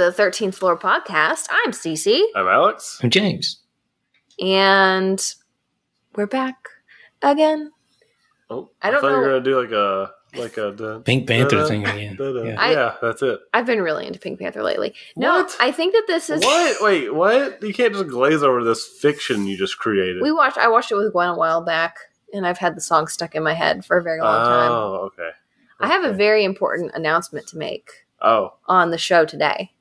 to the 13th Floor Podcast. I'm Cece, I'm Alex. I'm James. and we're back again. Oh, I don't thought you were gonna do like a like a dun, Pink Panther da-da, thing again. da-da. Yeah. I- yeah, that's it. I've been really into Pink Panther lately. No, What? I think that this is. What? Wait, what? You can't just glaze over this fiction you just created. We watched. I watched it with Gwen a while back, and I've had the song stuck in my head for a very long oh, time. Oh, okay. I have a very important announcement to make Oh, on the show today,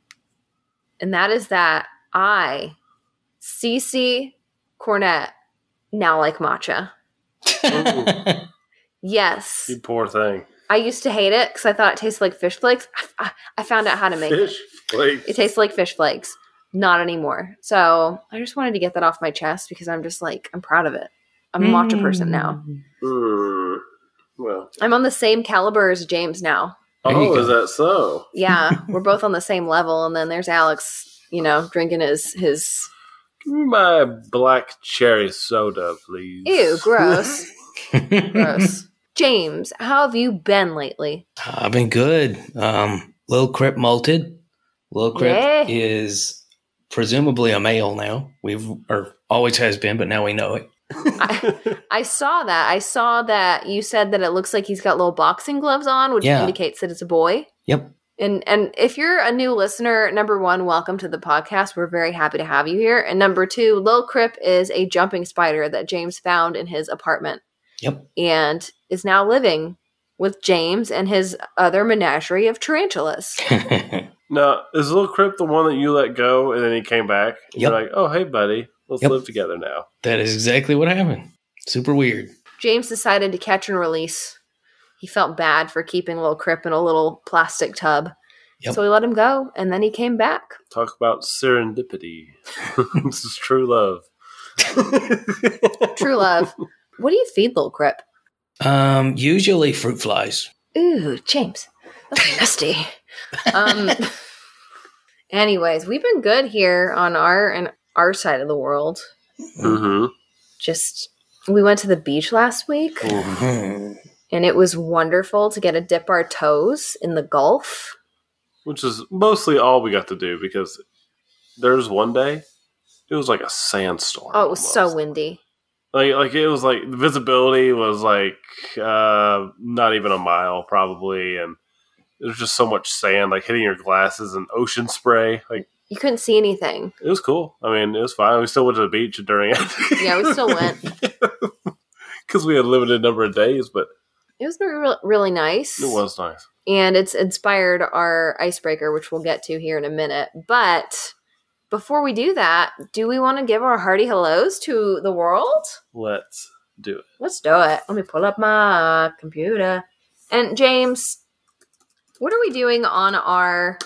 and that is that I, Cece Cornett, now like matcha. Yes, you poor thing. I used to hate it because I thought it tasted like fish flakes. I, I- I found out how to make Fish it. flakes. It tastes like fish flakes. Not anymore. So I just wanted to get that off my chest because I'm just like I'm proud of it. I'm a matcha person now. Hmm. Well, I'm on the same caliber as James now. There you oh, is that so? Yeah, we're both on the same level. And then there's Alex, you know, drinking his his. Give me my black cherry soda, please. Ew, gross, gross. James, how have you been lately? I've been good. Um, Lil Crip molted. Lil Crip Yeah. is presumably a male now. We've or always has been, but now we know it. I, I saw that. I saw that you said that it looks like he's got little boxing gloves on, which Yeah. indicates that it's a boy. Yep. And and if you're a new listener, number one, welcome to the podcast. We're very happy to have you here. And number two, Lil Crip is a jumping spider that James found in his apartment Yep. and is now living with James and his other menagerie of tarantulas. now, is Little Crip the one that you let go and then he came back? And Yep. You're like, oh, hey, buddy, let's Yep. live together now. that is exactly what happened. Super weird. James decided to catch and release. He felt bad for keeping little Crip in a little plastic tub. Yep. So we let him go and then he came back. Talk about serendipity. this is true love. True love. what do you feed little Crip? Um, usually fruit flies. Ooh, James. That's nasty. um anyways, we've been good here on our and our side of the world. hmm Just we went to the beach last week Hmm. and it was wonderful to get to dip our toes in the Gulf. Which is mostly all we got to do because there's one day it was like a sandstorm. Oh, it was so windy. Like, like it was like the visibility was like uh, not even a mile probably, and there's just so much sand like hitting your glasses and ocean spray. Like You couldn't see anything. it was cool. I mean, it was fine. We still went to the beach during it. Yeah, we still went. because we had a limited number of days, but It was re- really nice. it was nice. and it's inspired our icebreaker, which we'll get to here in a minute. But before we do that, do we want to give our hearty hellos to the world? Let's do it. Let's do it. Let me pull up my computer. And James, what are we doing on our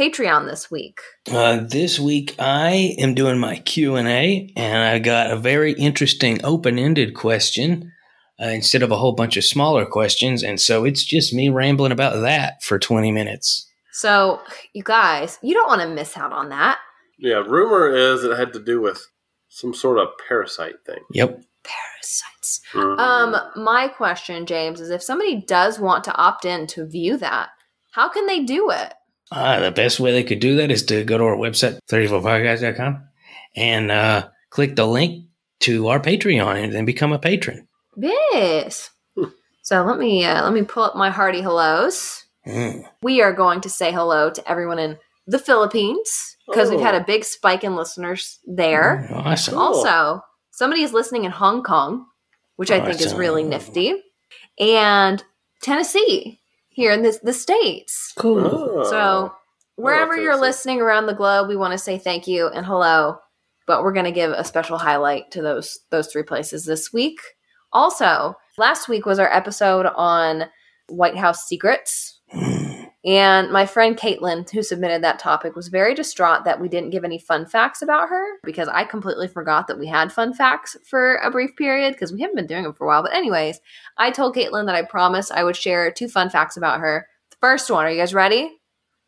Patreon this week? Uh, this week I am doing my Q and A, and I got a very interesting open-ended question uh, instead of a whole bunch of smaller questions, and so it's just me rambling about that for twenty minutes. So, you guys, you don't want to miss out on that. Yeah, rumor is it had to do with some sort of parasite thing. Yep. Parasites. Mm. Um, my question, James, is if somebody does want to opt in to view that, how can they do it? Uh, the best way they could do that is to go to our website, 34podcast.com, and uh, click the link to our Patreon and then become a patron. Yes. So let me uh, let me pull up my hearty hellos. Mm. We are going to say hello to everyone in the Philippines because we've had a big spike in listeners there. Awesome. Also, somebody is listening in Hong Kong, which I think is really nifty, and Tennessee here in the the states. Cool. Oh. So wherever you're Tennessee. listening around the globe, we want to say thank you and hello. But we're going to give a special highlight to those those three places this week. Also, last week was our episode on White House secrets. And my friend Caitlin, who submitted that topic, was very distraught that we didn't give any fun facts about her because I completely forgot that we had fun facts for a brief period because we haven't been doing them for a while. But, anyways, I told Caitlin that I promised I would share two fun facts about her. The first one, are you guys ready?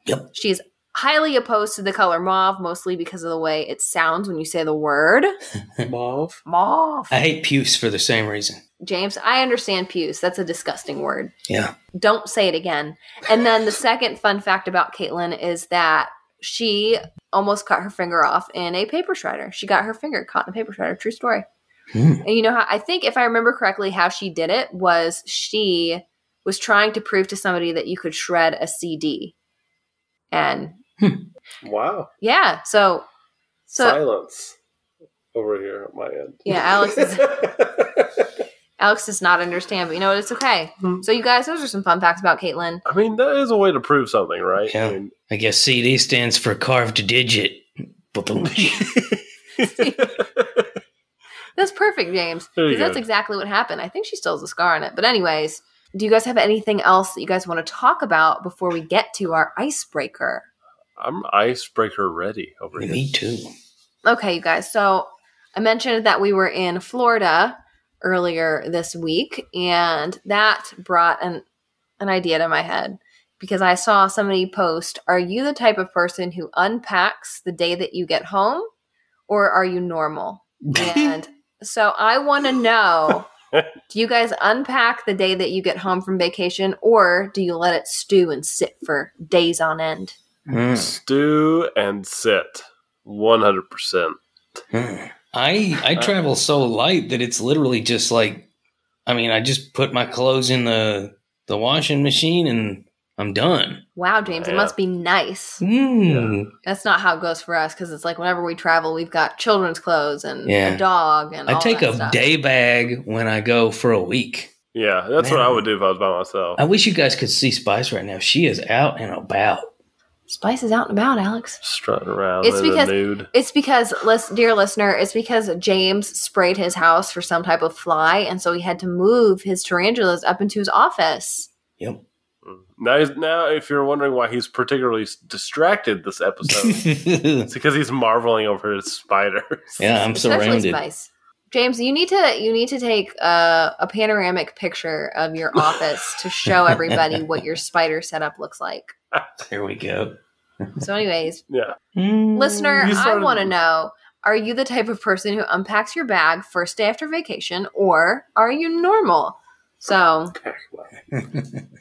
Yep. She's highly opposed to the color mauve, mostly because of the way it sounds when you say the word Mauve. mauve. I hate puce for the same reason. James, I understand puce. That's a disgusting word. Yeah. Don't say it again. And then the second fun fact about Caitlin is that she almost cut her finger off in a paper shredder. She got her finger caught in a paper shredder. True story. Hmm. And you know how I think if I remember correctly, how she did it was she was trying to prove to somebody that you could shred a CD. And Wow. yeah, so so Silence over here at my end. yeah, Alex is Alex does not understand, but you know what? It's okay. Hmm. So you guys, those are some fun facts about Caitlin. I mean, that is a way to prove something, right? Yeah. I mean, I guess CD stands for carved digit. That's perfect, James. Because that's exactly what happened. I think she still has a scar on it. But anyways, do you guys have anything else that you guys want to talk about before we get to our icebreaker? I'm icebreaker ready over here. Me too. Okay, you guys. So I mentioned that we were in Florida earlier this week, and that brought an an idea to my head because I saw somebody post, "Are you the type of person who unpacks the day that you get home, or are you normal?" And so I want to know. Do you guys unpack the day that you get home from vacation, or do you let it stew and sit for days on end? Hmm. Stew and sit. 100%. Hmm. I I travel so light that it's literally just like I mean, I just put my clothes in the the washing machine and I'm done. Wow, James, it must be nice. Mm. That's not how it goes for us because it's like whenever we travel, we've got children's clothes and Yeah. a dog and I all take that a stuff. day bag when I go for a week. Yeah, that's what I would do if I was by myself. I wish you guys could see Spice right now. She is out and about. Spice is out and about, Alex. Strutting around It's in because- the nude. It's because, lis- dear listener, it's because James sprayed his house for some type of fly, and so he had to move his tarantulas up into his office. Yep. Mm. Now, now, if you're wondering why he's particularly distracted this episode, it's because he's marveling over his spiders. yeah, I'm Especially surrounded. Spice. James, you need to you need to take a, a panoramic picture of your office to show everybody what your spider setup looks like. There we go. So, anyways, Yeah. Mm. Listener, I want to know are you the type of person who unpacks your bag first day after vacation, or are you normal? So,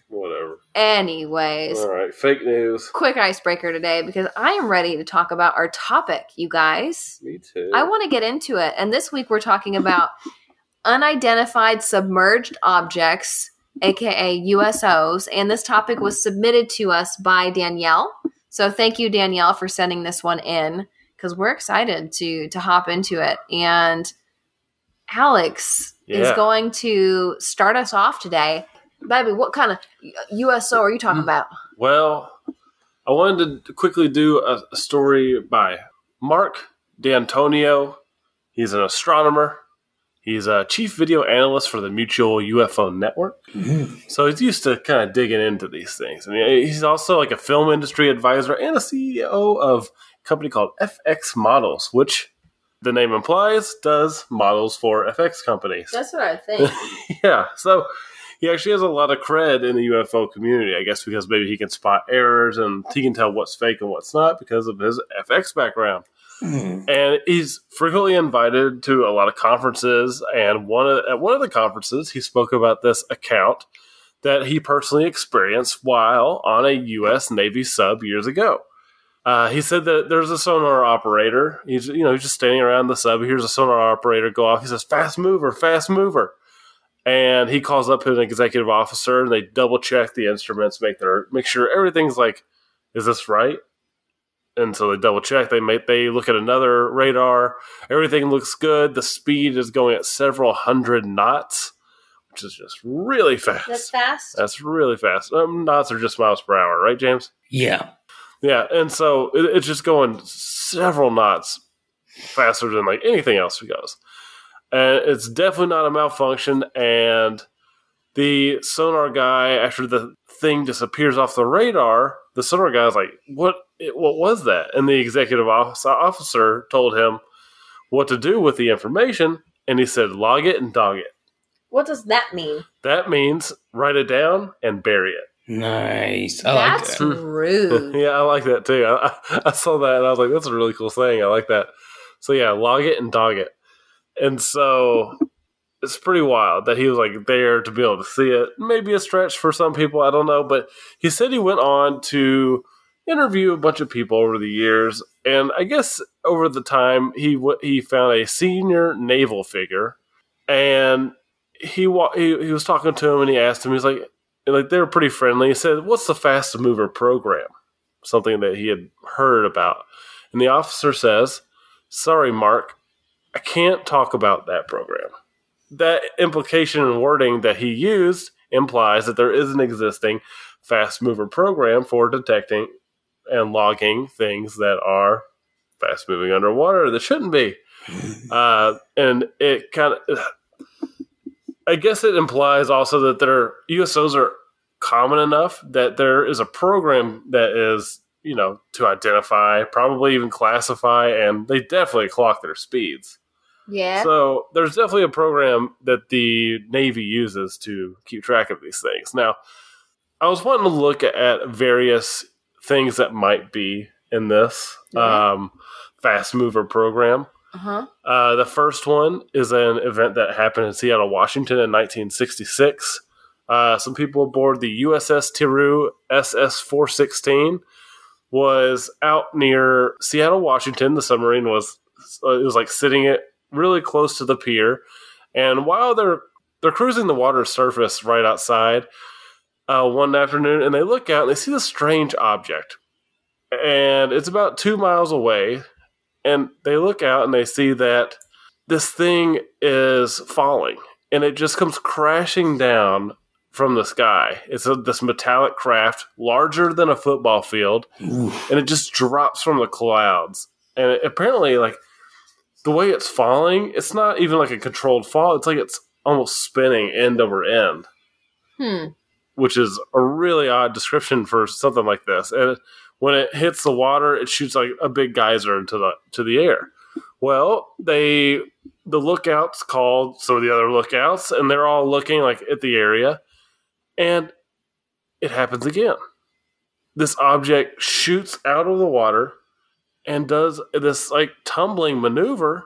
Whatever. anyways, All right. Fake news. quick icebreaker today because I am ready to talk about our topic, you guys. Me too. I want to get into it. And this week we're talking about unidentified submerged objects, aka USOs. And this topic was submitted to us by Danielle. So thank you, Danielle, for sending this one in because we're excited to to hop into it. And Alex is going to start us off today. Baby, what kind of USO are you talking about? Well, I wanted to quickly do a, a story by Mark D'Antonio. He's an astronomer. He's a chief video analyst for the Mutual UFO Network. Mm. So he's used to kind of digging into these things. And he's also like a film industry advisor and a CEO of a company called FX Models, which the name implies does models for FX companies. That's what I think. yeah, so he actually has a lot of cred in the UFO community, I guess, because maybe he can spot errors and he can tell what's fake and what's not because of his FX background. Mm. And he's frequently invited to a lot of conferences. And one of, at one of the conferences, he spoke about this account that he personally experienced while on a U.S. Navy sub years ago. Uh, he said that there's a sonar operator. He's you know he's just standing around the sub. He hears a sonar operator go off. He says, "Fast mover, fast mover," and he calls up an executive officer. and They double check the instruments, make their make sure everything's like, "Is this right?" And so they double check. They make they look at another radar. Everything looks good. The speed is going at several hundred knots, which is just really fast. That's fast. That's really fast. Um, knots are just miles per hour, right, James? Yeah. Yeah, and so it, it's just going several knots faster than like anything else it goes. And it's definitely not a malfunction. And the sonar guy, after the thing disappears off the radar, the sonar guy's like, "What? What was that?" And the executive officer told him what to do with the information, and he said, "Log it and dog it." What does that mean? That means write it down and bury it. Nice. I like That's that. rude. yeah, I like that too. I, I, I saw that and I was like, that's a really cool saying. I like that. So yeah, log it and dog it. And so it's pretty wild that he was like there to be able to see it. Maybe a stretch for some people, I don't know, but he said he went on to interview a bunch of people over the years, and I guess over the time he w- he found a senior naval figure, and he, wa- he he was talking to him, and he asked him, he's like, like they were pretty friendly. He said, "What's the fast mover program?" Something that he had heard about, and the officer says, "Sorry, Mark, I can't talk about that program." That implication and wording that he used implies that there is an existing fast mover program for detecting and logging things that are fast moving underwater that shouldn't be. Uh, and it kind of, I guess it implies also that their USOs are common enough that there is a program that is, you know, to identify, probably even classify, and they definitely clock their speeds. Yeah. So there's definitely a program that the Navy uses to keep track of these things. Now, I was wanting to look at various things that might be in this Yeah. um, fast mover program. uh-huh. Uh, the first one is an event that happened in Seattle, Washington in 1966. Uh, some people aboard the USS Tiru SS 416 was out near Seattle, Washington. The submarine was uh, it was like sitting it really close to the pier, and while they're they're cruising the water surface right outside uh, one afternoon, and they look out and they see this strange object, and it's about two miles away and they look out and they see that this thing is falling and it just comes crashing down from the sky. It's a, this metallic craft larger than a football field Ooh. and it just drops from the clouds. And it, apparently, like the way it's falling, it's not even like a controlled fall. It's like it's almost spinning end over end Hmm. Which is a really odd description for something like this. And when it hits the water, it shoots like a big geyser into the to the air. Well, they the lookouts called some of the other lookouts, and they're all looking like at the area, and it happens again. This object shoots out of the water and does this like tumbling maneuver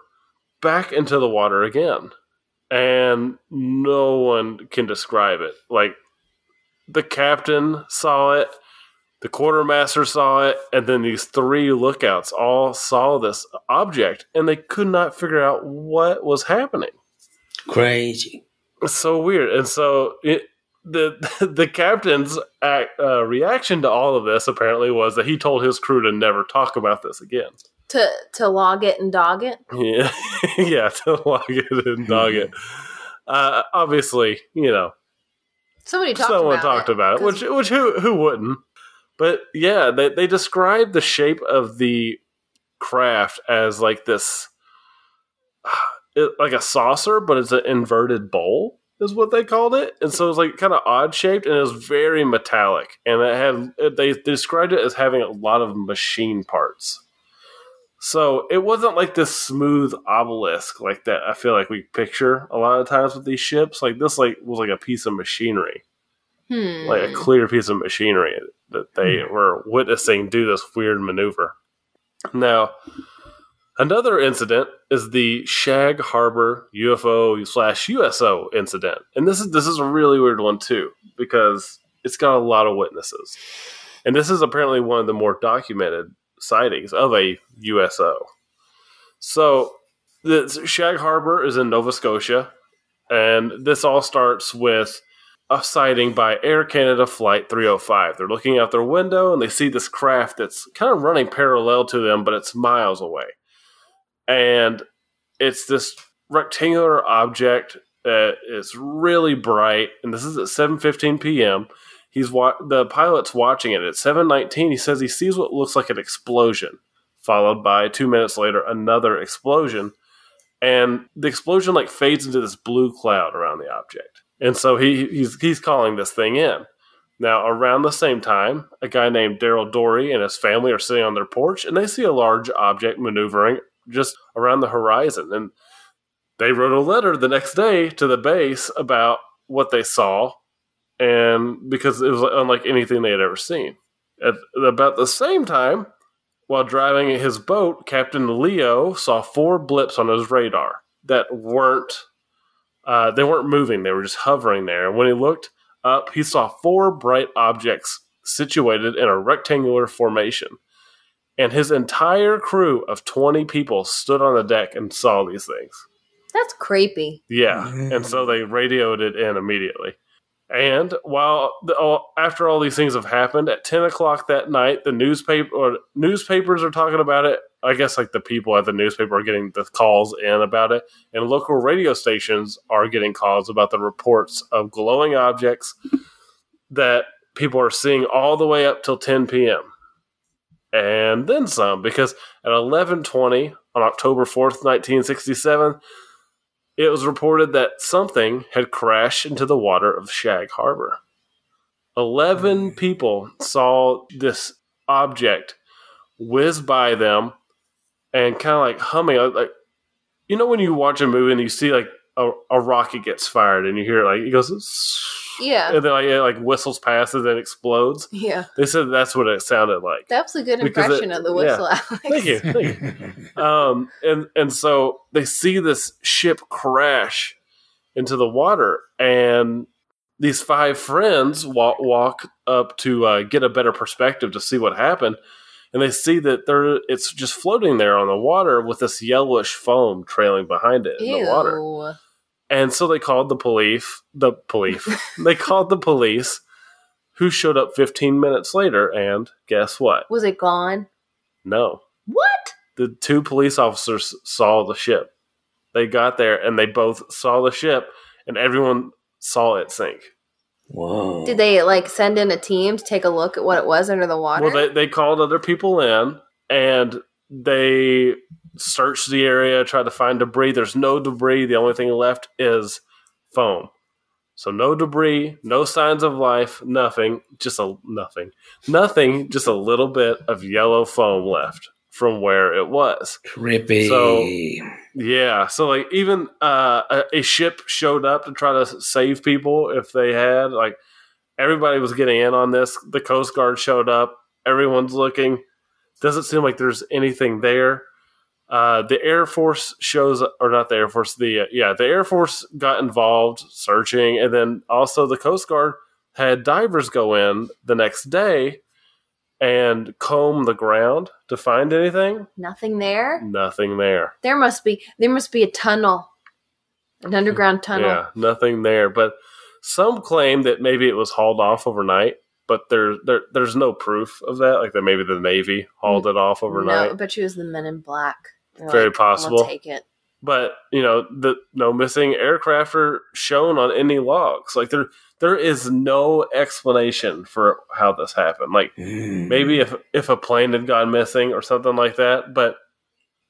back into the water again. And no one can describe it. Like the captain saw it, the quartermaster saw it, and then these three lookouts all saw this object and they could not figure out what was happening. Crazy. It's so weird. And so it, the the captain's act, uh, reaction to all of this apparently was that he told his crew to never talk about this again. To to log it and dog it. Yeah, yeah, to log it and dog it. Uh, obviously, you know, Somebody talked someone about talked it, about it, which which who who wouldn't? But yeah, they they described the shape of the craft as like this, like a saucer, but it's an inverted bowl, is what they called it, and so it was like kind of odd shaped, and it was very metallic, and it had it, they described it as having a lot of machine parts. So it wasn't like this smooth obelisk like that. I feel like we picture a lot of times with these ships. Like this, like was like a piece of machinery hmm. like a clear piece of machinery that they were witnessing do this weird maneuver. Now, another incident is the Shag Harbor UFO slash USO incident, and this is this is a really weird one too because it's got a lot of witnesses, and this is apparently one of the more documented sightings of a USO. So, Shag Harbor is in Nova Scotia, and this all starts with a sighting by Air Canada Flight 305. They're looking out their window and they see this craft that's kind of running parallel to them, but it's miles away. And it's this rectangular object that is really bright. And this is at 7:15 p.m. He's wa- the pilot's watching it at 7:19. He says he sees what looks like an explosion, followed by two minutes later another explosion, and the explosion like fades into this blue cloud around the object. And so he he's he's calling this thing in. Now, around the same time, a guy named Daryl Dory and his family are sitting on their porch and they see a large object maneuvering just around the horizon. And they wrote a letter the next day to the base about what they saw, and because it was unlike anything they had ever seen. At about the same time, while driving his boat, Captain Leo saw four blips on his radar that weren't Uh, they weren't moving; they were just hovering there. And when he looked up, he saw four bright objects situated in a rectangular formation. And his entire crew of 20 people stood on the deck and saw these things. That's creepy. Yeah. And so they radioed it in immediately. And while the, all, after all these things have happened, at 10 o'clock that night, the newspaper newspapers are talking about it. I guess like the people at the newspaper are getting the calls in about it, and local radio stations are getting calls about the reports of glowing objects that people are seeing all the way up till 10 p.m. and then some because at 11:20 on October 4th, 1967, it was reported that something had crashed into the water of Shag Harbor. 11 people saw this object whiz by them and kind of like humming like you know when you watch a movie and you see like a, a rocket gets fired and you hear it like it goes Yeah. and then like, it like whistles past and then explodes. Yeah. They said that's what it sounded like. That was a good Because impression it- of the yeah. whistle, Alex. Thank you, thank you. Um, and and so they see this ship crash into the water, and these five friends walk walk up to uh, get a better perspective to see what happened, and they see that there it's just floating there on the water with this yellowish foam trailing behind it in the water. Ew. And so they called the police. The police. they called the police, who showed up 15 minutes later. And guess what? Was it gone? No, What? the two police officers saw the ship. They got there and they both saw the ship, and everyone saw it sink. Whoa. Did they like send in a team to take a look at what it was under the water? Well, they, they called other people in and they searched the area, try to find debris. There's no debris. The only thing left is foam. So no debris, no signs of life, nothing, just a nothing. Nothing, just a little bit of yellow foam left from where it was. Trippy. So- Yeah, so like even uh, a, a ship showed up to try to save people if they had like everybody was getting in on this. The Coast Guard showed up. Everyone's looking. Doesn't seem like there's anything there. Uh, the Air Force shows, or not the Air Force. The uh, yeah, the Air Force got involved searching, and then also the Coast Guard had divers go in the next day and comb the ground to find anything. Nothing there. Nothing there. There must be. There must be a tunnel, an underground tunnel. Yeah, nothing there. But some claim that maybe it was hauled off overnight, but there, there there's no proof of that. Like that maybe the Navy hauled it off overnight. Bet you it was the Men in Black. They're Very like, possible. We'll take it. But you know, the no missing aircraft are shown on any logs. Like there there is no explanation for how this happened. Like Mm. maybe if if a plane had gone missing or something like that, but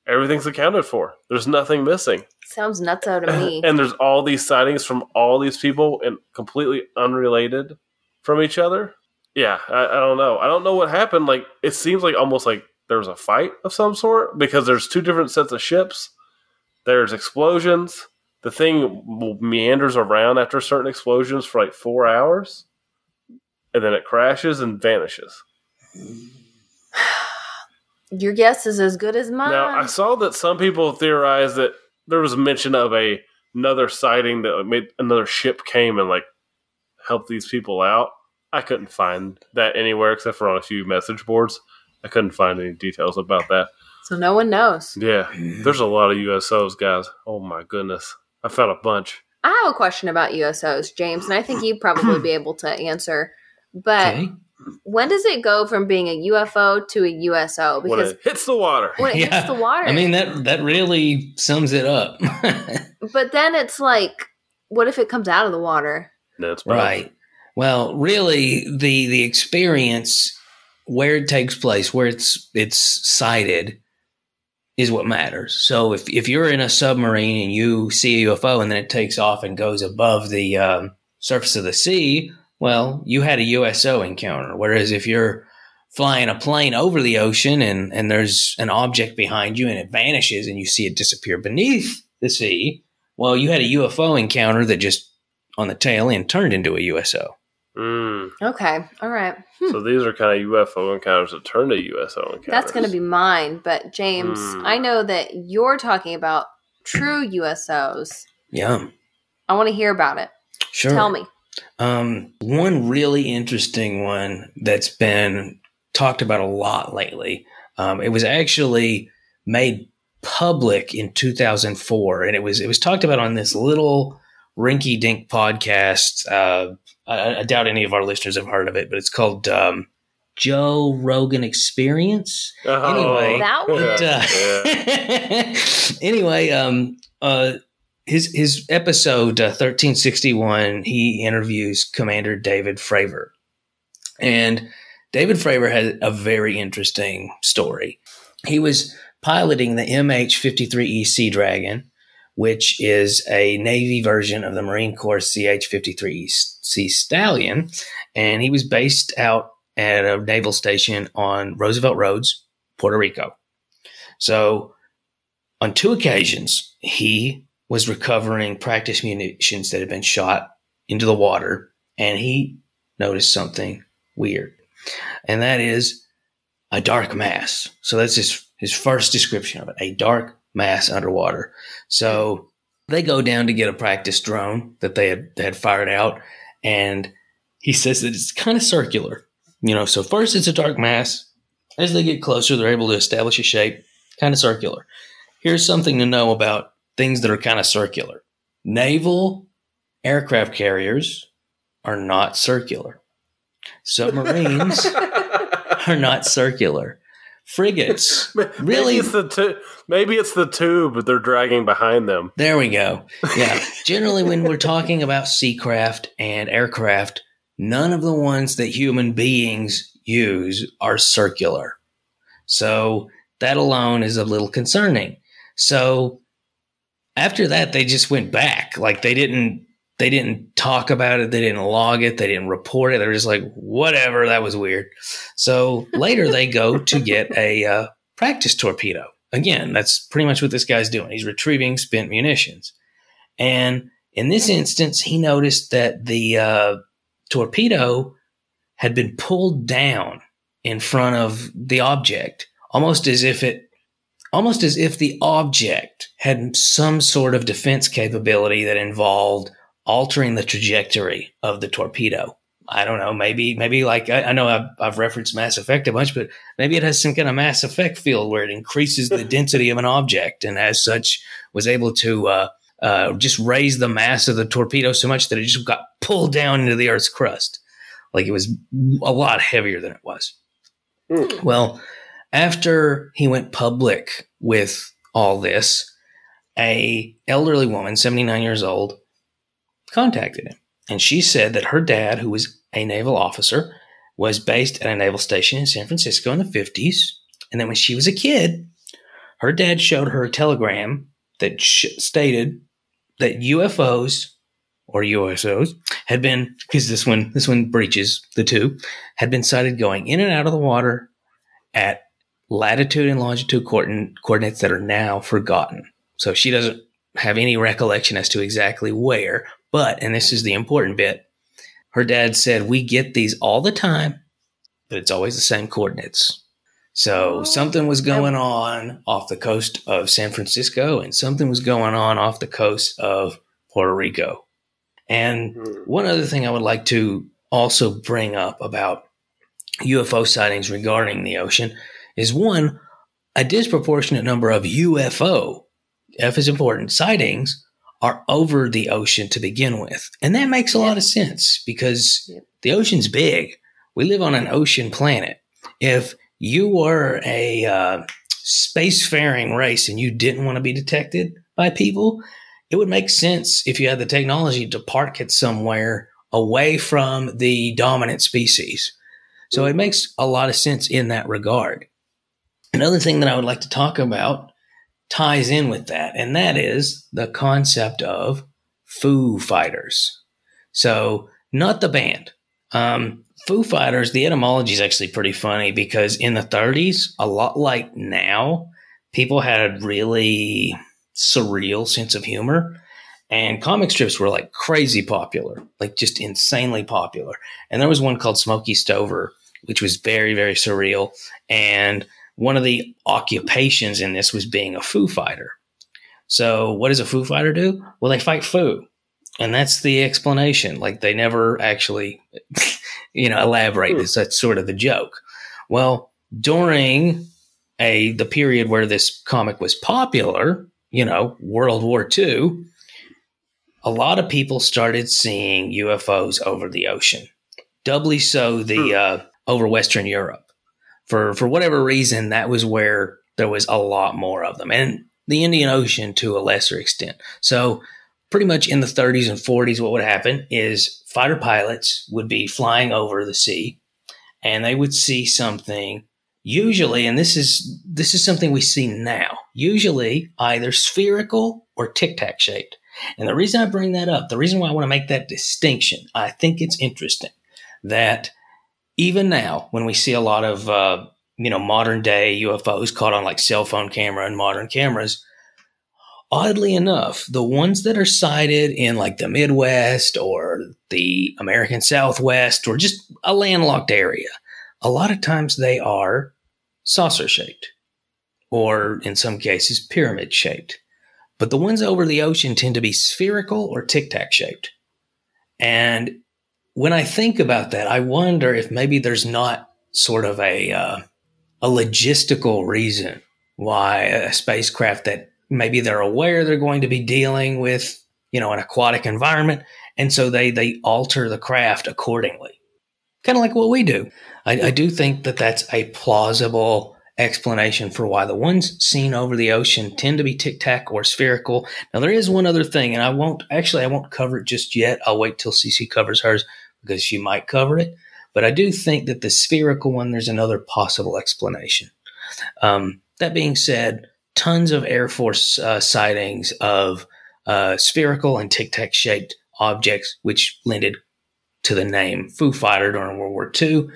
everything's accounted for. There's nothing missing. Sounds nuts out of me. and there's all these sightings from all these people and completely unrelated from each other. Yeah, I, I don't know. I don't know what happened. Like it seems like almost like there was a fight of some sort because there's two different sets of ships. There's explosions. The thing meanders around after certain explosions for like four hours, and then it crashes and vanishes. Your guess is as good as mine. Now, I saw that some people theorized that there was mention of a another sighting that made another ship came and like helped these people out. I couldn't find that anywhere except for on a few message boards. I couldn't find any details about that. so no one knows. Yeah, there's a lot of USOs, guys. Oh my goodness, I found a bunch. I have a question about USOs, James, and I think you'd probably be able to answer. But Okay. when does it go from being a UFO to a USO? When Because it hits the water, when it Yeah. hits the water, I mean that that really sums it up. but then it's like, what if it comes out of the water? That's right. Well, really the the experience where it takes place, where it's it's sighted is what matters. So if if you're in a submarine and you see a UFO and then it takes off and goes above the um, surface of the sea, well, you had a USO encounter. Whereas if you're flying a plane over the ocean and, and there's an object behind you and it vanishes and you see it disappear beneath the sea, well, you had a UFO encounter that just on the tail end turned into a USO. Mm. Okay, all right. So these are kind of UFO encounters that turn to USO encounters. That's going to be mine. But James, Hmm. I know that you're talking about true USOs. Yeah. I want to hear about it. Sure. Tell me. Um, one really interesting one that's been talked about a lot lately. Um, it was actually made public in 2004, and it was it was talked about on this little rinky dink podcast. Uh, I, I, doubt any of our listeners have heard of it, but it's called um, Joe Rogan Experience. Oh, Anyway, That one? It, uh, anyway, um, uh, his his episode uh, thirteen sixty one, he interviews Commander David Fravor, and David Fravor had a very interesting story. He was piloting the MH fifty three E Sea Dragon, which is a Navy version of the Marine Corps CH fifty three Sea Stallion, and he was based out at a naval station on Roosevelt Roads, Puerto Rico. So, on two occasions, he was recovering practice munitions that had been shot into the water, and he noticed something weird. And that is a dark mass. So, that's his, his first description of it a dark mass underwater. So, they go down to get a practice drone that they had, they had fired out, and he says that it's kind of circular. You know, so first it's a dark mass. As they get closer, they're able to establish a shape, kind of circular. Here's something to know about things that are kind of circular. Naval aircraft carriers are not circular. Submarines are not circular. Frigates, Maybe really? it's the tu- maybe it's the tube they're dragging behind them. There we go. Yeah. Generally, when we're talking about seacraft and aircraft, none of the ones that human beings use are circular. So that alone is a little concerning. So after that, they just went back. Like they didn't, they didn't talk about it. They didn't log it. They didn't report it. They're just like, whatever. That was weird. So later they go to get a uh, practice torpedo. Again, that's pretty much what this guy's doing. He's retrieving spent munitions. And in this instance, he noticed that the uh, torpedo had been pulled down in front of the object, almost as if it, almost as if the object had some sort of defense capability that involved altering the trajectory of the torpedo. I don't know. Maybe, maybe like I, I know I've, I've referenced Mass Effect a bunch, but maybe it has some kind of Mass Effect field where it increases the density of an object, and as such, was able to uh, uh, just raise the mass of the torpedo so much that it just got pulled down into the Earth's crust, like it was a lot heavier than it was. Hmm. Well, after he went public with all this, a elderly woman, 79 years old, contacted him. And she said that her dad, who was a naval officer, was based at a naval station in San Francisco in the 50s. And then when she was a kid, her dad showed her a telegram that sh- stated that UFOs or USOs had been because this one this one breaches the two had been sighted going in and out of the water at latitude and longitude coordin- coordinates that are now forgotten. So she doesn't have any recollection as to exactly where, but and this is the important bit. Her dad said we get these all the time, but it's always the same coordinates. So Oh. something was going on off the coast of San Francisco and something was going on off the coast of Puerto Rico. And Hmm. one other thing I would like to also bring up about UFO sightings regarding the ocean is one, a disproportionate number of UFO, F is important, sightings are over the ocean to begin with. And that makes a lot of sense because the ocean's big. We live on an ocean planet. If you were a uh, spacefaring race and you didn't want to be detected by people, it would make sense if you had the technology to park it somewhere away from the dominant species. So it makes a lot of sense in that regard. Another thing that I would like to talk about ties in with that, and that is the concept of Foo Fighters. So, not the band. Um, Foo Fighters, the etymology is actually pretty funny because in the 30s, a lot like now, people had a really surreal sense of humor. And comic strips were like crazy popular, like just insanely popular. And there was one called Smokey Stover, which was very, very surreal. And one of the occupations in this was being a Foo Fighter. So, what does a Foo Fighter do? Well, they fight Foo. And that's the explanation. Like they never actually, you know, elaborate this. That's sort of the joke. Well, during a the period where this comic was popular, you know, World War II, a lot of people started seeing UFOs over the ocean. Doubly so the uh, over Western Europe. For for whatever reason, that was where there was a lot more of them, and the Indian Ocean to a lesser extent. So, pretty much in the 30s and 40s, what would happen is fighter pilots would be flying over the sea, and they would see something usually and this is this is something we see now usually either spherical or tic-tac shaped and the reason i bring that up the reason why i want to make that distinction i think it's interesting that even now when we see a lot of uh, you know modern day ufos caught on like cell phone camera and modern cameras oddly enough the ones that are sighted in like the midwest or the american southwest or just a landlocked area a lot of times they are saucer shaped, or in some cases, pyramid shaped. But the ones over the ocean tend to be spherical or tic tac shaped. And when I think about that, I wonder if maybe there's not sort of a, uh, a logistical reason why a spacecraft that maybe they're aware they're going to be dealing with, you know, an aquatic environment. And so they, they alter the craft accordingly. Kind of like what we do. I, I do think that that's a plausible explanation for why the ones seen over the ocean tend to be tic tac or spherical. Now, there is one other thing, and I won't actually, I won't cover it just yet. I'll wait till Cece covers hers because she might cover it. But I do think that the spherical one, there's another possible explanation. Um, that being said, tons of Air Force uh, sightings of uh, spherical and tic tac shaped objects, which lended to the name Foo Fighter during World War II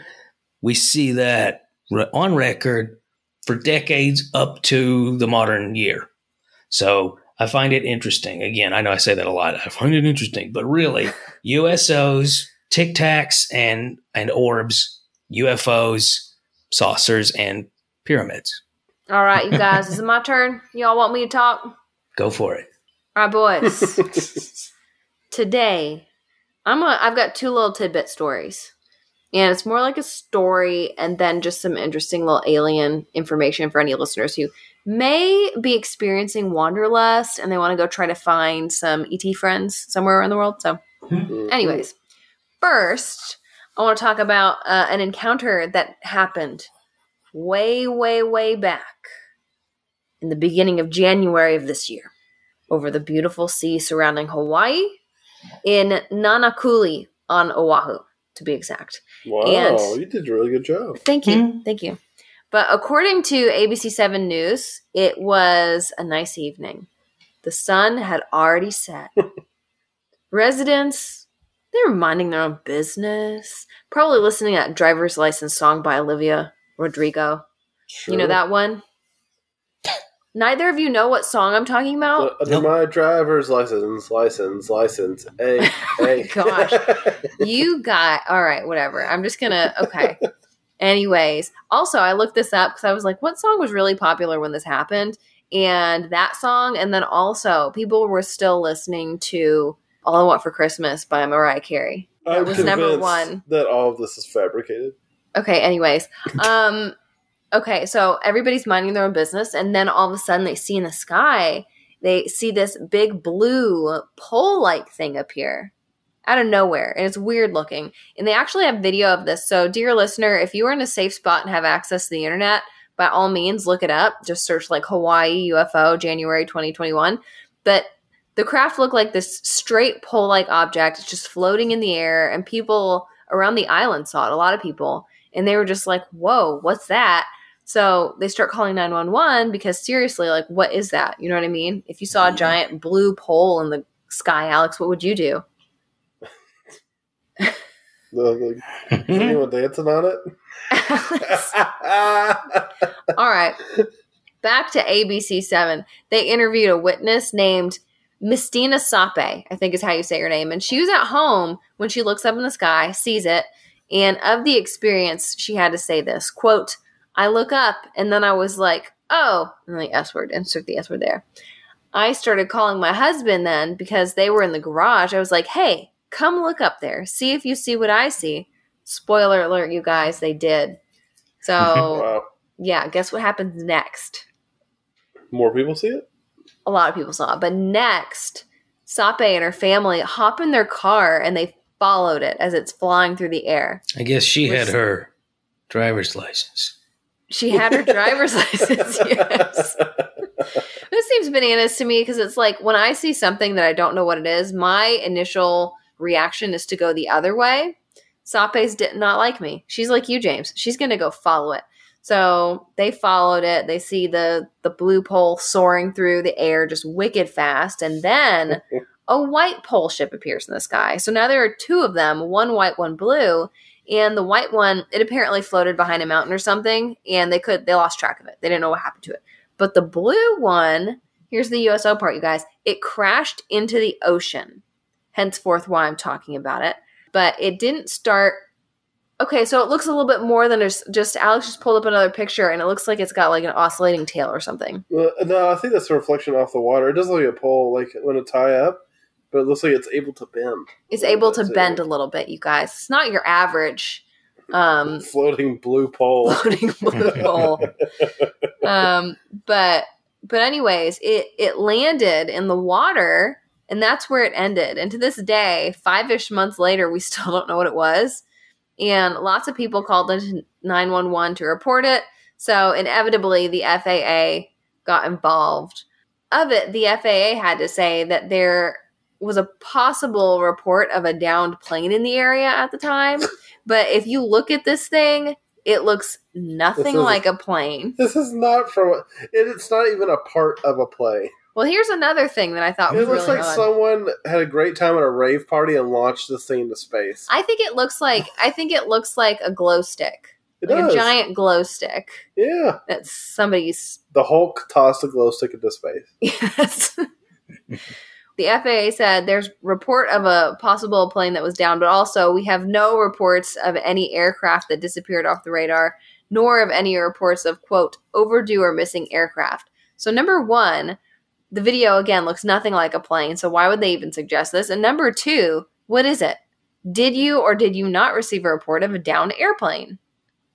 we see that on record for decades up to the modern year. So I find it interesting. Again, I know I say that a lot. I find it interesting, but really, USOs, Tic Tacs, and and orbs, UFOs, saucers, and pyramids. All right, you guys, is it my turn? Y'all want me to talk? Go for it. All right, boys. Today, I'm a, I've got two little tidbit stories and it's more like a story and then just some interesting little alien information for any listeners who may be experiencing wanderlust and they want to go try to find some ET friends somewhere around the world. So, mm-hmm. anyways, first, I want to talk about uh, an encounter that happened way, way, way back in the beginning of January of this year over the beautiful sea surrounding Hawaii in Nanakuli on Oahu to be exact. Wow, and you did a really good job. Thank you. Mm-hmm. Thank you. But according to ABC7 News, it was a nice evening. The sun had already set. Residents, they were minding their own business, probably listening to that driver's license song by Olivia Rodrigo. Sure. You know that one? Neither of you know what song I'm talking about. Under nope. my driver's license, license, license. Hey, oh hey. Gosh, you got all right. Whatever. I'm just gonna okay. Anyways, also I looked this up because I was like, what song was really popular when this happened? And that song, and then also people were still listening to "All I Want for Christmas" by Mariah Carey. It was number one. That all of this is fabricated. Okay. Anyways, um. Okay, so everybody's minding their own business, and then all of a sudden they see in the sky, they see this big blue pole like thing appear out of nowhere, and it's weird looking. And they actually have video of this. So, dear listener, if you are in a safe spot and have access to the internet, by all means, look it up. Just search like Hawaii UFO January 2021. But the craft looked like this straight pole like object. Just floating in the air, and people around the island saw it, a lot of people. And they were just like, whoa, what's that? So they start calling 911 because seriously, like, what is that? You know what I mean? If you saw a mm-hmm. giant blue pole in the sky, Alex, what would you do? the, the, anyone dancing on it? All right. Back to ABC7. They interviewed a witness named Mistina Sape, I think is how you say her name. And she was at home when she looks up in the sky, sees it, and of the experience, she had to say this quote, I look up and then I was like, oh, and the S word, insert the S word there. I started calling my husband then because they were in the garage. I was like, hey, come look up there. See if you see what I see. Spoiler alert, you guys, they did. So, Wow. yeah, guess what happens next? More people see it? A lot of people saw it. But next, Sape and her family hop in their car and they followed it as it's flying through the air. I guess she had her driver's license. She had her driver's license, yes. This seems bananas to me because it's like when I see something that I don't know what it is, my initial reaction is to go the other way. Sape's did not like me. She's like you, James. She's gonna go follow it. So they followed it. They see the the blue pole soaring through the air just wicked fast, and then a white pole ship appears in the sky. So now there are two of them, one white, one blue, and the white one it apparently floated behind a mountain or something, and they could they lost track of it. They didn't know what happened to it. But the blue one, here's the USO part, you guys. It crashed into the ocean. Henceforth, why I'm talking about it. But it didn't start. Okay, so it looks a little bit more than just, just Alex just pulled up another picture, and it looks like it's got like an oscillating tail or something. Uh, no, I think that's a reflection off the water. It does look like a pole, like when it tie up, but it looks like it's able to bend. It's able to bend a little bit, you guys. It's not your average um, Floating blue pole. floating blue pole. um, but but anyways, it it landed in the water, and that's where it ended. And to this day, five ish months later, we still don't know what it was. And lots of people called into nine one one to report it. So inevitably, the FAA got involved. Of it, the FAA had to say that there was a possible report of a downed plane in the area at the time. But if you look at this thing, it looks nothing like a plane. This is not from. It's not even a part of a play. Well, here's another thing that I thought was It looks really like odd. someone had a great time at a rave party and launched this thing into space. I think it looks like I think it looks like a glow stick, It like does. a giant glow stick Yeah, that somebody's. the Hulk tossed a glow stick into space. Yes. the FAA said there's report of a possible plane that was down, but also we have no reports of any aircraft that disappeared off the radar, nor of any reports of quote overdue or missing aircraft. So number one, the video again looks nothing like a plane. So why would they even suggest this? And number two, what is it? Did you or did you not receive a report of a downed airplane?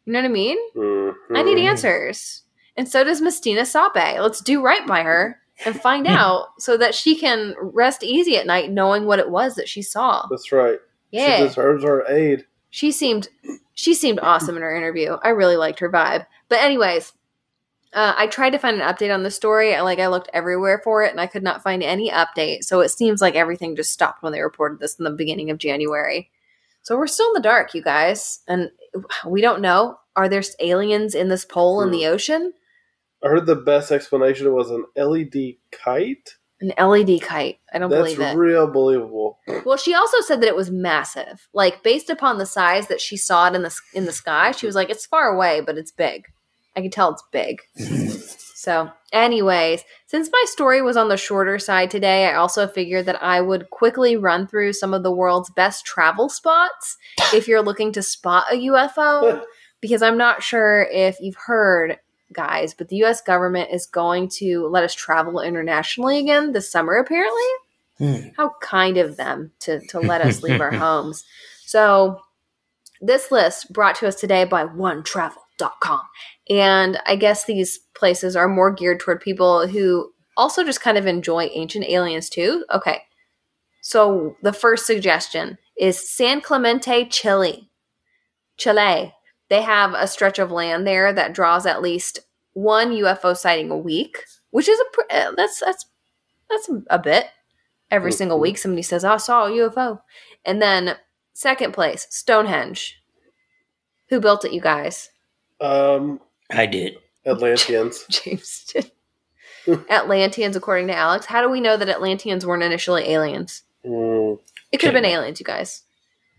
You know what I mean? Mhm. I need answers. And so does Mistina Sape. Let's do right by her and find out so that she can rest easy at night knowing what it was that she saw. That's right. Yeah. She deserves our aid. She seemed she seemed awesome in her interview. I really liked her vibe. But anyways, uh, I tried to find an update on the story. I like I looked everywhere for it and I could not find any update. So it seems like everything just stopped when they reported this in the beginning of January. So we're still in the dark, you guys, and we don't know. Are there aliens in this pole in the ocean? I heard the best explanation was an LED kite. An LED kite. I don't That's believe it. real believable. Well, she also said that it was massive. Like based upon the size that she saw it in the in the sky, she was like, "It's far away, but it's big. I can tell it's big." so, anyways, since my story was on the shorter side today, I also figured that I would quickly run through some of the world's best travel spots if you're looking to spot a UFO. because I'm not sure if you've heard, guys, but the U.S. government is going to let us travel internationally again this summer, apparently Hmm. how kind of them to to let us leave our homes. So this list brought to us today by onetravel.com. And I guess these places are more geared toward people who also just kind of enjoy ancient aliens too. Okay. So the first suggestion is San Clemente, Chile. Chile. They have a stretch of land there that draws at least one UFO sighting a week, which is a pr- uh, that's that's that's a bit every single Mhm. week somebody says, "I saw a UFO." And then second place, Stonehenge. Who built it, you guys? Um, I did. Atlanteans. James did. Atlanteans, according to Alex. How do we know that Atlanteans weren't initially aliens? Mm, It could have been aliens, you guys.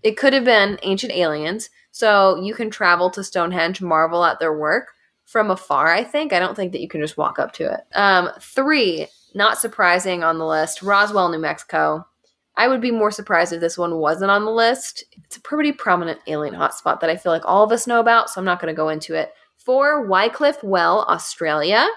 It could have been ancient aliens. So you can travel to Stonehenge, marvel at their work from afar, I think. I don't think that you can just walk up to it. Um, three, not surprising on the list, Roswell, New Mexico. I would be more surprised if this one wasn't on the list. It's a pretty prominent alien hotspot that I feel like all of us know about, so I'm not going to go into it. Four, Wycliffe Well, Australia.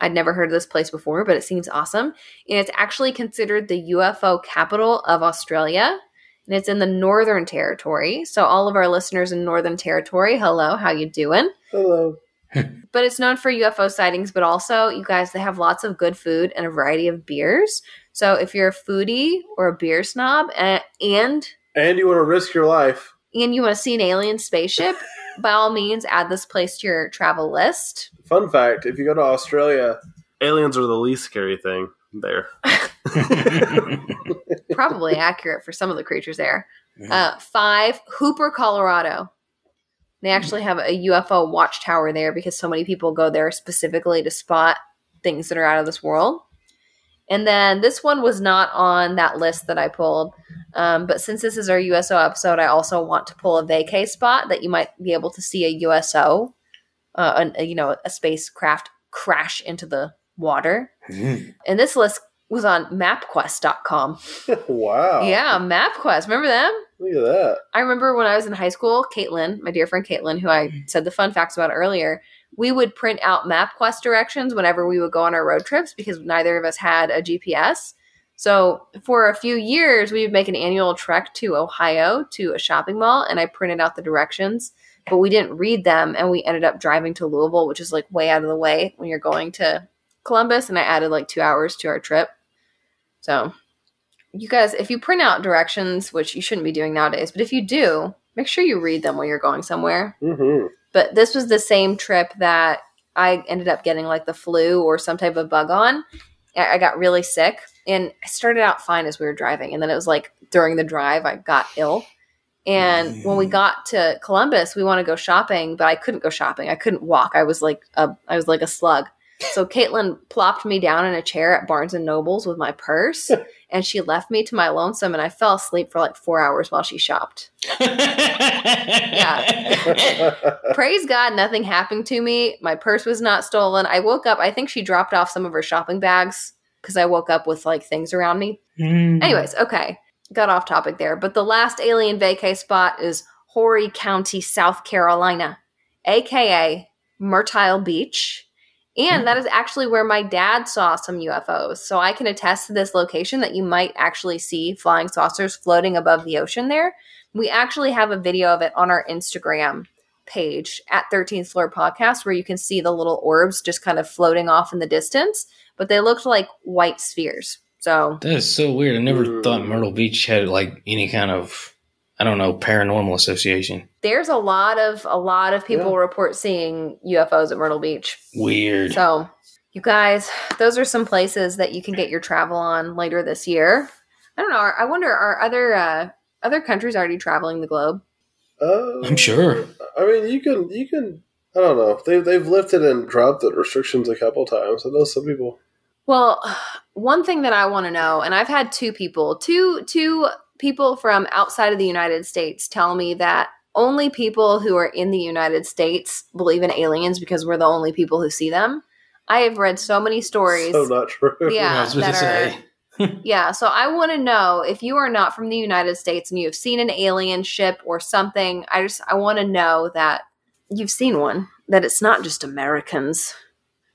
I'd never heard of this place before, but it seems awesome. And it's actually considered the UFO capital of Australia. And it's in the Northern Territory. So all of our listeners in Northern Territory, hello, how you doing? Hello. But it's known for UFO sightings, but also, you guys, they have lots of good food and a variety of beers. So if you're a foodie or a beer snob and and, And you want to risk your life? And you want to see an alien spaceship, by all means, add this place to your travel list. Fun fact: If you go to Australia, aliens are the least scary thing there. Probably accurate for some of the creatures there. Uh, five, Hooper, Colorado. They actually have a UFO watchtower there because so many people go there specifically to spot things that are out of this world. And then this one was not on that list that I pulled. Um, but since this is our USO episode, I also want to pull a vacay spot that you might be able to see a USO, uh, an, a, you know, a spacecraft crash into the water. And this list was on mapquest.com. wow. Yeah, MapQuest. Remember them? Look at that. I remember when I was in high school, Caitlin, my dear friend Caitlin, who I said the fun facts about earlier, we would print out MapQuest directions whenever we would go on our road trips because neither of us had a GPS. So for a few years, we would make an annual trek to Ohio to a shopping mall, and I printed out the directions, but we didn't read them, and we ended up driving to Louisville, which is like way out of the way when you're going to Columbus, and I added like two hours to our trip. So you guys, if you print out directions, which you shouldn't be doing nowadays, but if you do, make sure you read them when you're going somewhere. Mm-hmm. But this was the same trip that I ended up getting like the flu or some type of bug on. I got really sick and I started out fine as we were driving. And then it was like during the drive, I got ill. And when we got to Columbus, we want to go shopping, but I couldn't go shopping. I couldn't walk. I was like a, I was like a slug. So Caitlin plopped me down in a chair at Barnes and Nobles with my purse, and she left me to my lonesome. And I fell asleep for like four hours while she shopped. Yeah. Praise God, nothing happened to me. My purse was not stolen. I woke up. I think she dropped off some of her shopping bags because I woke up with like things around me. Mm. Anyways, okay, got off topic there. But the last alien vacay spot is Horry County, South Carolina, aka Myrtle Beach. And mm-hmm. that is actually where my dad saw some UFOs. So I can attest to this location that you might actually see flying saucers floating above the ocean there. We actually have a video of it on our Instagram page at 13th Floor Podcast where you can see the little orbs just kind of floating off in the distance, but they looked like white spheres. So That is so weird. I never thought Myrtle Beach had like any kind of I don't know paranormal association. there's a lot of a lot of people Yeah. report seeing UFOs at Myrtle Beach. Weird. So, you guys, those are some places that you can get your travel on later this year. I don't know. I wonder are other uh, other countries already traveling the globe? Uh, I'm sure. I mean, you can, you can. I don't know. They've they've lifted and dropped the restrictions a couple times. I know some people. Well, one thing that I want to know, and I've had two people, two two people from outside of the United States tell me that only people who are in the United States believe in aliens because we're the only people who see them. I have read so many stories. So not true. Yeah. I was that say. Yeah, so I want to know if you are not from the United States and you have seen an alien ship or something. I just I want to know that you've seen one. That it's not just Americans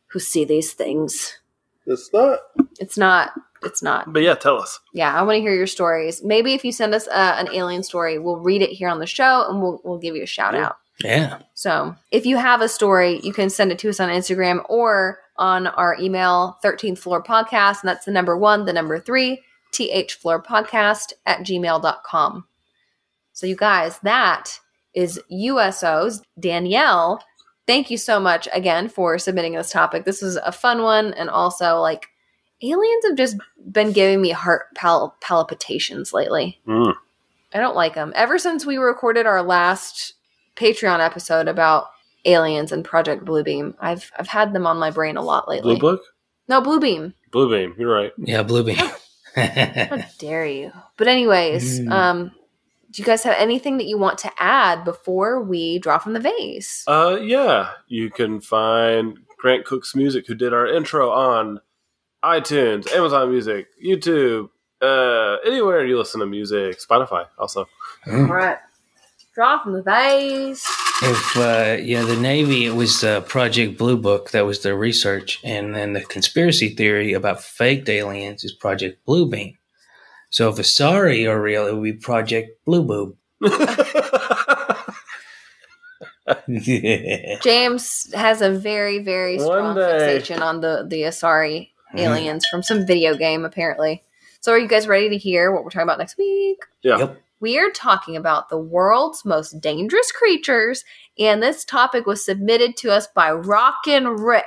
who see these things. It's not. It's not. It's not. But yeah, tell us. Yeah, I want to hear your stories. Maybe if you send us uh, an alien story, we'll read it here on the show and we'll we'll give you a shout Yeah. out. Yeah. So if you have a story, you can send it to us on Instagram or on our email, 13th Floor Podcast. And that's the number one, the number three, TH Floor Podcast at gmail.com. So, you guys, that is USOs. Danielle, thank you so much again for submitting this topic. This was a fun one. And also, like, aliens have just been giving me heart pal- palpitations lately. Mm. I don't like them. Ever since we recorded our last Patreon episode about aliens and Project Bluebeam, I've I've had them on my brain a lot lately. Blue book, No, Bluebeam. Bluebeam. You're right. Yeah, Bluebeam. How dare you? But anyways, Mm. um, do you guys have anything that you want to add before we draw from the vase? Uh, yeah, you can find Grant Cook's music, who did our intro on iTunes, Amazon Music, YouTube, uh, anywhere you listen to music, Spotify also. All right, draw from the vase. if uh, yeah, the Navy it was uh, Project Blue Book that was the research, and then the conspiracy theory about faked aliens is Project Blue Beam. So if Asari are real, it would be Project Blue Boob. James has a very, very strong fixation on the the Asari aliens from some video game, apparently. So, are you guys ready to hear what we're talking about next week? yeah. Yep. We are talking about the world's most dangerous creatures, and this topic was submitted to us by Rockin' Rick.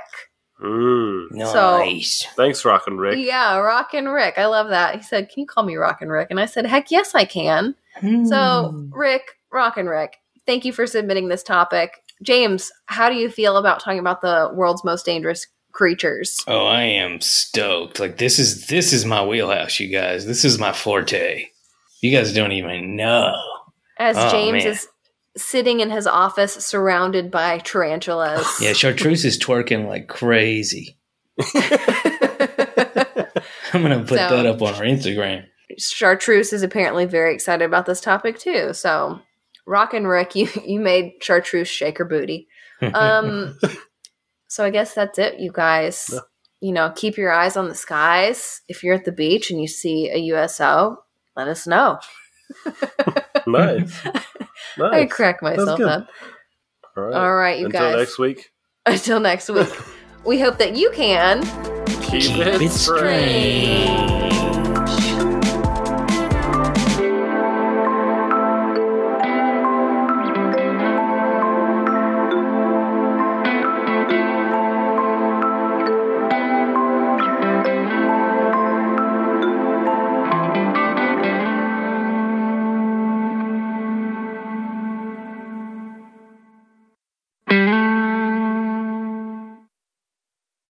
Mm. Nice. Thanks, Rockin' Rick. Yeah, Rockin' Rick. I love that. He said, Can you call me Rockin' Rick? And I said, Heck yes, I can. So, Hmm. Rick, Rockin' Rick, thank you for submitting this topic. James, how do you feel about talking about the world's most dangerous creatures? Oh, I am stoked. Like this is this is my wheelhouse, you guys. This is my forte. You guys don't even know. As Oh, James man. is sitting in his office surrounded by tarantulas. Yeah, Chartreuse is twerking like crazy. I'm gonna put So- that up on our Instagram. Chartreuse is apparently very excited about this topic too. So, Rockin' Rick, you, you made Chartreuse shake her booty. Um, so I guess that's it, you guys. Yeah. You know, keep your eyes on the skies. If you're at the beach and you see a USO, let us know. nice. I crack myself up. All right. All right, you Until guys. Until next week, Until next week, we hope that you can keep, Keep it it strange. strange.